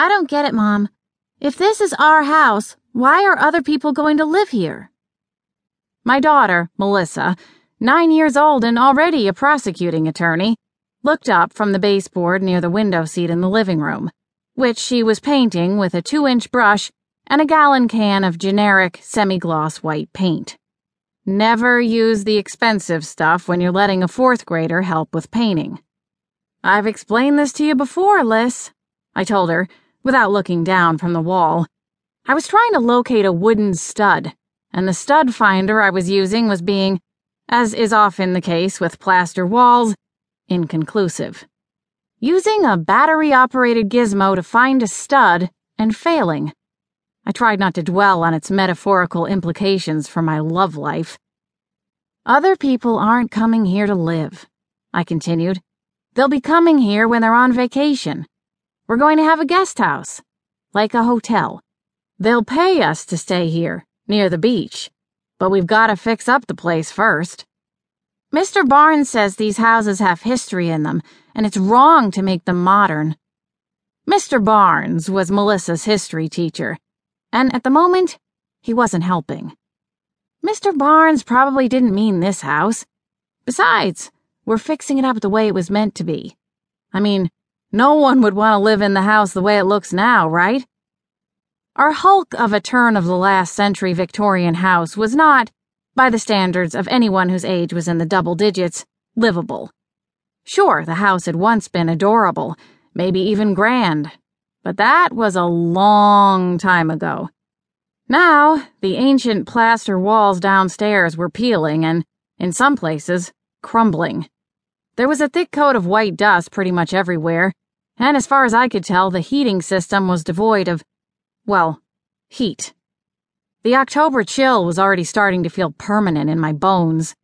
I don't get it, Mom. If this is our house, why are other people going to live here? My daughter, Melissa, nine years old and already a prosecuting attorney, looked up from the baseboard near the window seat in the living room, which she was painting with a two inch brush and a gallon can of generic semi gloss white paint. Never use the expensive stuff when you're letting a fourth grader help with painting. I've explained this to you before, Liz, I told her, without looking down from the wall. I was trying to locate a wooden stud, and the stud finder I was using was being, as is often the case with plaster walls, inconclusive. Using a battery operated gizmo to find a stud and failing. I tried not to dwell on its metaphorical implications for my love life. Other people aren't coming here to live, I continued. They'll be coming here when they're on vacation. We're going to have a guest house, like a hotel. They'll pay us to stay here, near the beach, but we've got to fix up the place first. Mr. Barnes says these houses have history in them, and it's wrong to make them modern. Mr. Barnes was Melissa's history teacher, and at the moment, he wasn't helping. Mr. Barnes probably didn't mean this house. Besides, we're fixing it up the way it was meant to be. I mean, no one would want to live in the house the way it looks now, right? Our hulk of a turn of the last century Victorian house was not, by the standards of anyone whose age was in the double digits, livable. Sure, the house had once been adorable, maybe even grand, but that was a long time ago. Now, the ancient plaster walls downstairs were peeling and, in some places, crumbling. There was a thick coat of white dust pretty much everywhere, and as far as I could tell, the heating system was devoid of, well, heat. The October chill was already starting to feel permanent in my bones.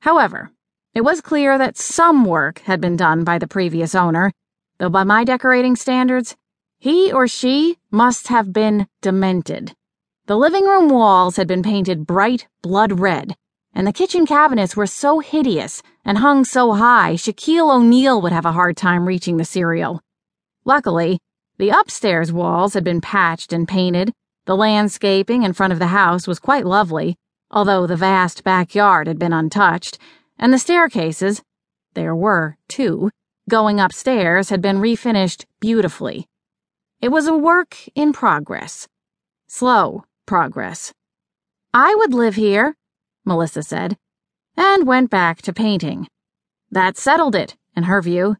However, it was clear that some work had been done by the previous owner, though by my decorating standards, he or she must have been demented. The living room walls had been painted bright blood red, and the kitchen cabinets were so hideous and hung so high Shaquille O'Neal would have a hard time reaching the cereal. Luckily, the upstairs walls had been patched and painted, the landscaping in front of the house was quite lovely, although the vast backyard had been untouched, and the staircases, there were two, going upstairs had been refinished beautifully. It was a work in progress. Slow progress. I would live here, Melissa said, and went back to painting. That settled it, in her view.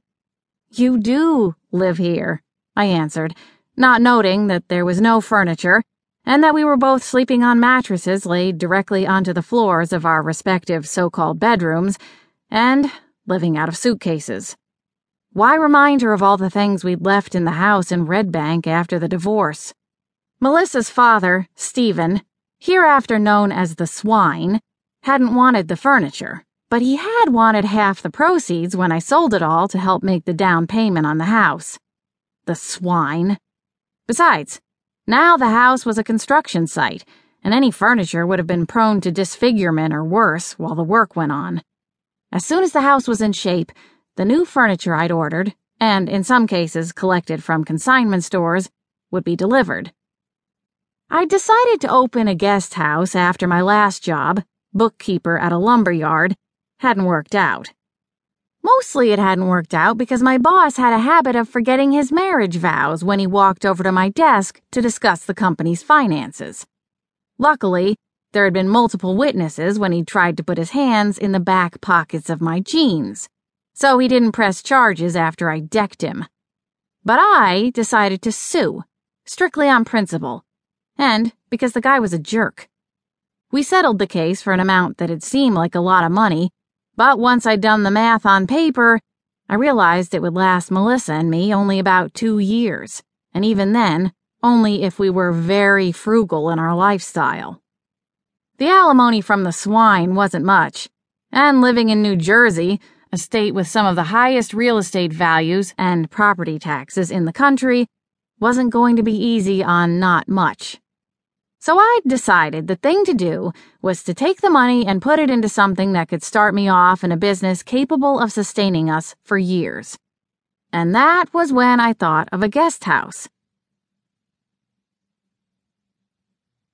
You do live here, I answered, not noting that there was no furniture and that we were both sleeping on mattresses laid directly onto the floors of our respective so called bedrooms and living out of suitcases. Why remind her of all the things we'd left in the house in Red Bank after the divorce? Melissa's father, Stephen, hereafter known as the Swine, hadn't wanted the furniture, but he had wanted half the proceeds when I sold it all to help make the down payment on the house. The swine. Besides, now the house was a construction site, and any furniture would have been prone to disfigurement or worse while the work went on. As soon as the house was in shape, the new furniture I'd ordered, and in some cases collected from consignment stores, would be delivered. I decided to open a guest house after my last job, bookkeeper at a lumber yard, hadn't worked out. Mostly it hadn't worked out because my boss had a habit of forgetting his marriage vows when he walked over to my desk to discuss the company's finances. Luckily, there had been multiple witnesses when he tried to put his hands in the back pockets of my jeans, so he didn't press charges after I decked him. But I decided to sue, strictly on principle, and because the guy was a jerk. We settled the case for an amount that'd seem like a lot of money, but once I'd done the math on paper, I realized it would last Melissa and me only about two years, and even then, only if we were very frugal in our lifestyle. The alimony from the swine wasn't much, and living in New Jersey, a state with some of the highest real estate values and property taxes in the country, wasn't going to be easy on not much. So I decided the thing to do was to take the money and put it into something that could start me off in a business capable of sustaining us for years. And that was when I thought of a guest house.